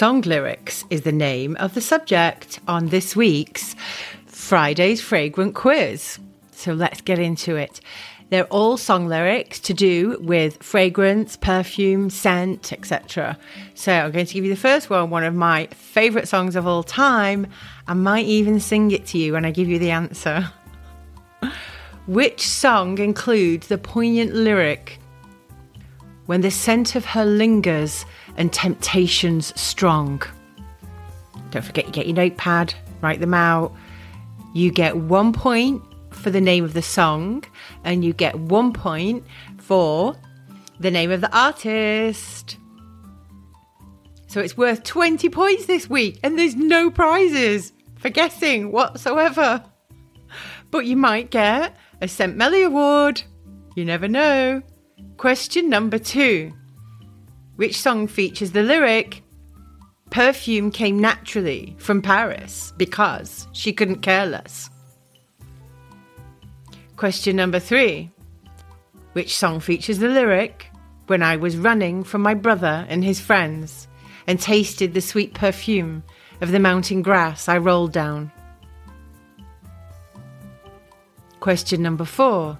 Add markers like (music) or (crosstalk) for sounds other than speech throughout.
Song lyrics is the name of the subject on this week's Friday's Fragrant Quiz. So let's get into it. They're all song lyrics to do with fragrance, perfume, scent, etc. So I'm going to give you the first one, one of my favourite songs of all time. I might even sing it to you when I give you the answer. (laughs) Which song includes the poignant lyric, When the scent of her lingers and temptations strong? Don't forget, you get your notepad, write them out. You get one point for the name of the song, and you get one point for the name of the artist. So it's worth 20 points this week, and there's no prizes for guessing whatsoever. But you might get a St. Melly Award. You never know. Question number two Which song features the lyric, Perfume came naturally from Paris because she couldn't care less? Question number three Which song features the lyric, When I was running from my brother and his friends and tasted the sweet perfume of the mountain grass I rolled down? Question number four.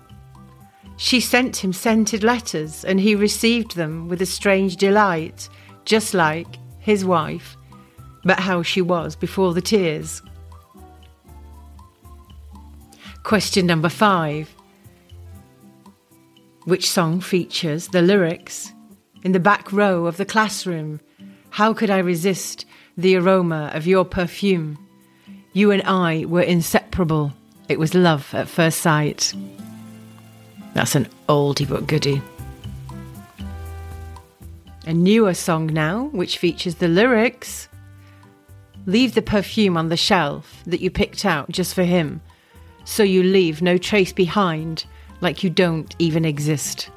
She sent him scented letters, and he received them with a strange delight, just like his wife, but how she was before the tears. Question number five. Which song features the lyrics? In the back row of the classroom, how could I resist the aroma of your perfume? You and I were inseparable. It was love at first sight. That's an oldie but goodie. A newer song now, which features the lyrics Leave the perfume on the shelf that you picked out just for him, so you leave no trace behind, like you don't even exist.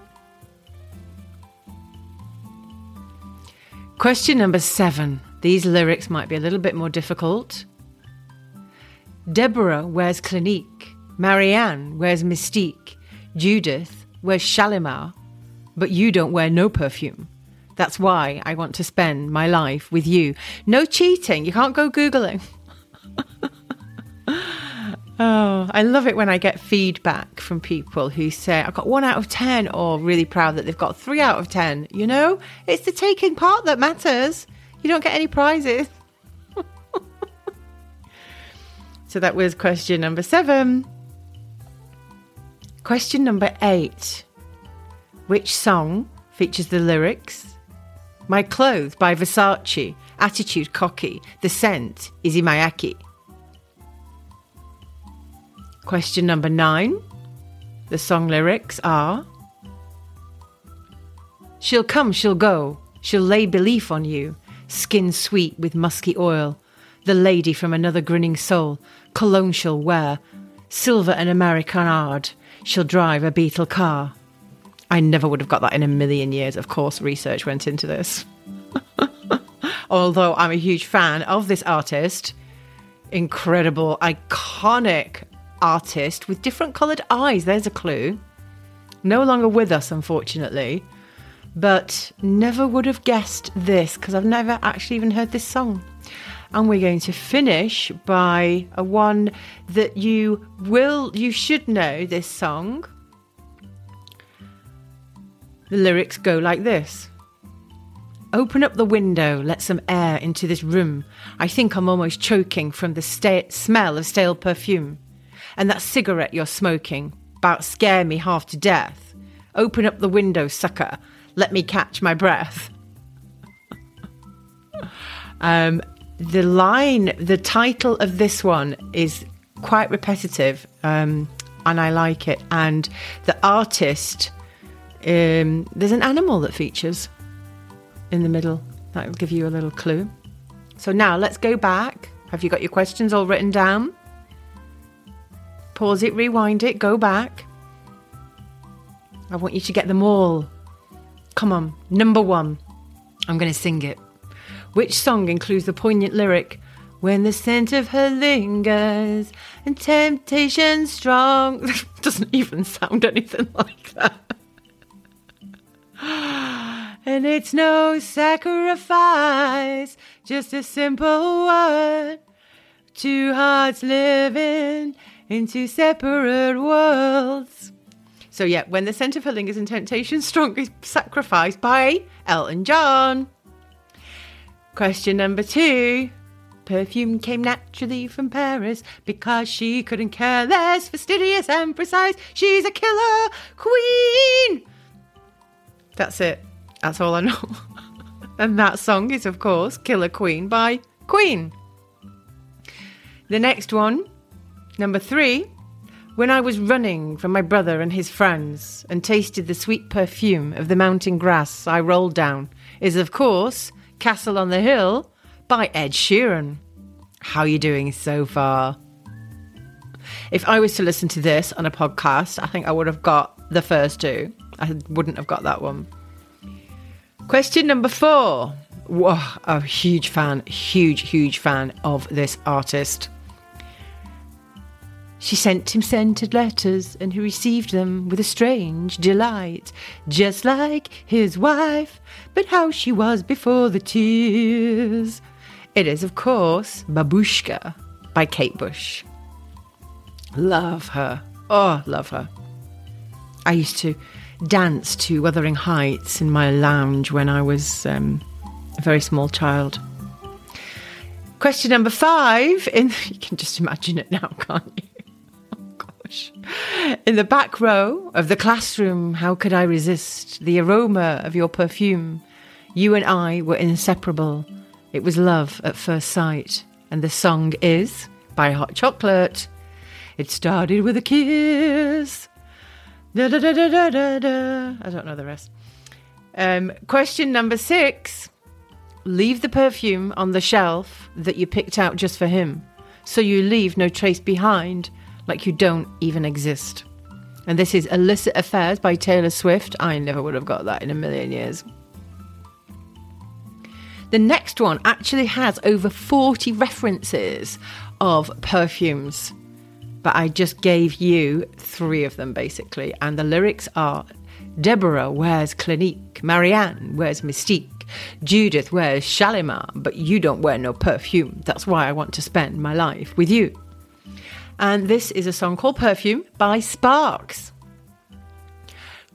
Question number seven. These lyrics might be a little bit more difficult. Deborah wears Clinique, Marianne wears Mystique, Judith wears Shalimar, but you don't wear no perfume. That's why I want to spend my life with you. No cheating. You can't go Googling. (laughs) oh, I love it when I get feedback from people who say, I got one out of 10, or really proud that they've got three out of 10. You know, it's the taking part that matters. You don't get any prizes. (laughs) so that was question number seven. Question number eight. Which song features the lyrics? My clothes by Versace, attitude cocky, the scent Issey Miyake. Question number nine. The song lyrics are She'll come, she'll go, she'll lay belief on you, skin sweet with musky oil, the lady from another grinning soul, cologne she'll wear, silver and Americanard, she'll drive a Beetle car. I never would have got that in a million years. Of course, research went into this. (laughs) Although I'm a huge fan of this artist, incredible, iconic artist with different coloured eyes. There's a clue. No longer with us, unfortunately, but never would have guessed this because I've never actually even heard this song. And we're going to finish by a one that you will, you should know this song. The lyrics go like this Open up the window, let some air into this room. I think I'm almost choking from the sta- smell of stale perfume. And that cigarette you're smoking, about scare me half to death. Open up the window, sucker. Let me catch my breath. (laughs) um, the line, the title of this one is quite repetitive, um, and I like it. And the artist, um, there's an animal that features in the middle. That will give you a little clue. So now let's go back. Have you got your questions all written down? Pause it, rewind it, go back. I want you to get them all. Come on, number one. I'm going to sing it. Which song includes the poignant lyric, When the scent of her lingers and temptation strong? (laughs) Doesn't even sound anything like that. (gasps) And it's no sacrifice just a simple one. Two hearts living in two separate worlds. So, yeah, when the scent of her lingers and temptation, strong is sacrificed by Elton John. Question number two. Perfume came naturally from Paris because she couldn't care less, fastidious and precise. She's a killer queen. That's it. That's all I know. (laughs) and that song is, of course, Killer Queen by Queen. The next one, number three. When I was running from my brother and his friends and tasted the sweet perfume of the mountain grass I rolled down, is, of course, Castle on the Hill by Ed Sheeran. How are you doing so far? If I was to listen to this on a podcast, I think I would have got the first two. I wouldn't have got that one. Question number four. Whoa, a huge fan, huge, huge fan of this artist. She sent him scented letters, and he received them with a strange delight, just like his wife, but how she was before the tears. It is, of course, Babushka by Kate Bush. Love her. Oh, love her. I used to dance to Wuthering Heights in my lounge when I was um, a very small child. Question number five. In (laughs) you can just imagine it now, can't you? In the back row of the classroom, how could I resist the aroma of your perfume? You and I were inseparable. It was love at first sight. And the song is by Hot Chocolate. It started with a kiss. Da, da, da, da, da, da. I don't know the rest. Um, question number six Leave the perfume on the shelf that you picked out just for him, so you leave no trace behind like you don't even exist. And this is Illicit Affairs by Taylor Swift. I never would have got that in a million years. The next one actually has over 40 references of perfumes, but I just gave you three of them basically. And the lyrics are Deborah wears Clinique, Marianne wears Mystique, Judith wears Shalimar, but you don't wear no perfume. That's why I want to spend my life with you. And this is a song called Perfume by Sparks.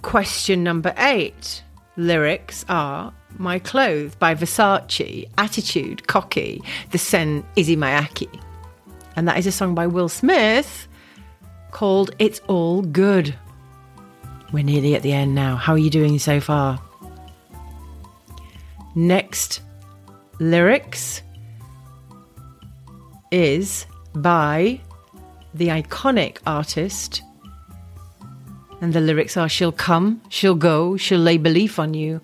Question number eight. Lyrics are My Clothes by Versace, Attitude, Cocky, The Sen Issey Miyake. And that is a song by Will Smith called It's All Good. We're nearly at the end now. How are you doing so far? Next lyrics is by the iconic artist. And the lyrics are She'll come, she'll go, she'll lay belief on you.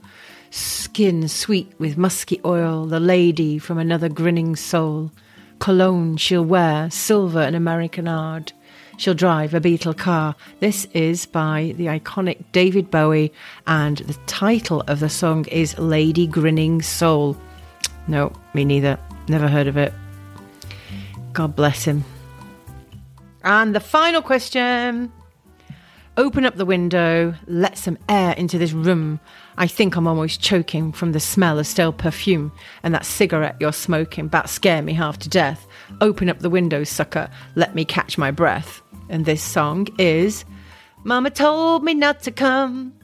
Skin sweet with musky oil, the lady from another grinning soul. Cologne she'll wear, silver and Americanard. She'll drive a Beetle car. This is by the iconic David Bowie, and the title of the song is Lady Grinning Soul. No, me neither. Never heard of it. God bless him. And the final question Open up the window, let some air into this room. I think I'm almost choking from the smell of stale perfume and that cigarette you're smoking. About scare me half to death. Open up the window, sucker. Let me catch my breath. And this song is Mama told me not to come.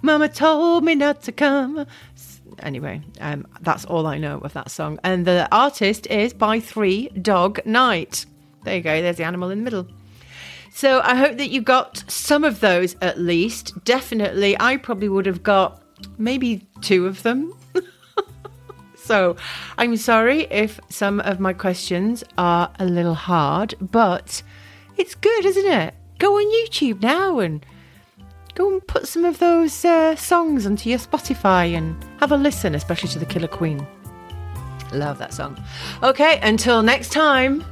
Mama told me not to come. Anyway, um, that's all I know of that song. And the artist is by Three Dog Night. There you go, there's the animal in the middle. So I hope that you got some of those at least. Definitely, I probably would have got maybe two of them. (laughs) so I'm sorry if some of my questions are a little hard, but it's good, isn't it? Go on YouTube now and go and put some of those uh, songs onto your Spotify and have a listen, especially to the Killer Queen. Love that song. Okay, until next time.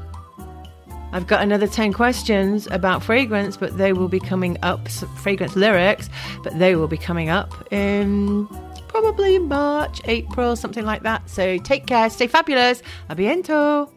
I've got another 10 questions about fragrance, but they will be coming up, fragrance lyrics, but they will be coming up in probably March, April, something like that. So take care, stay fabulous. A biento.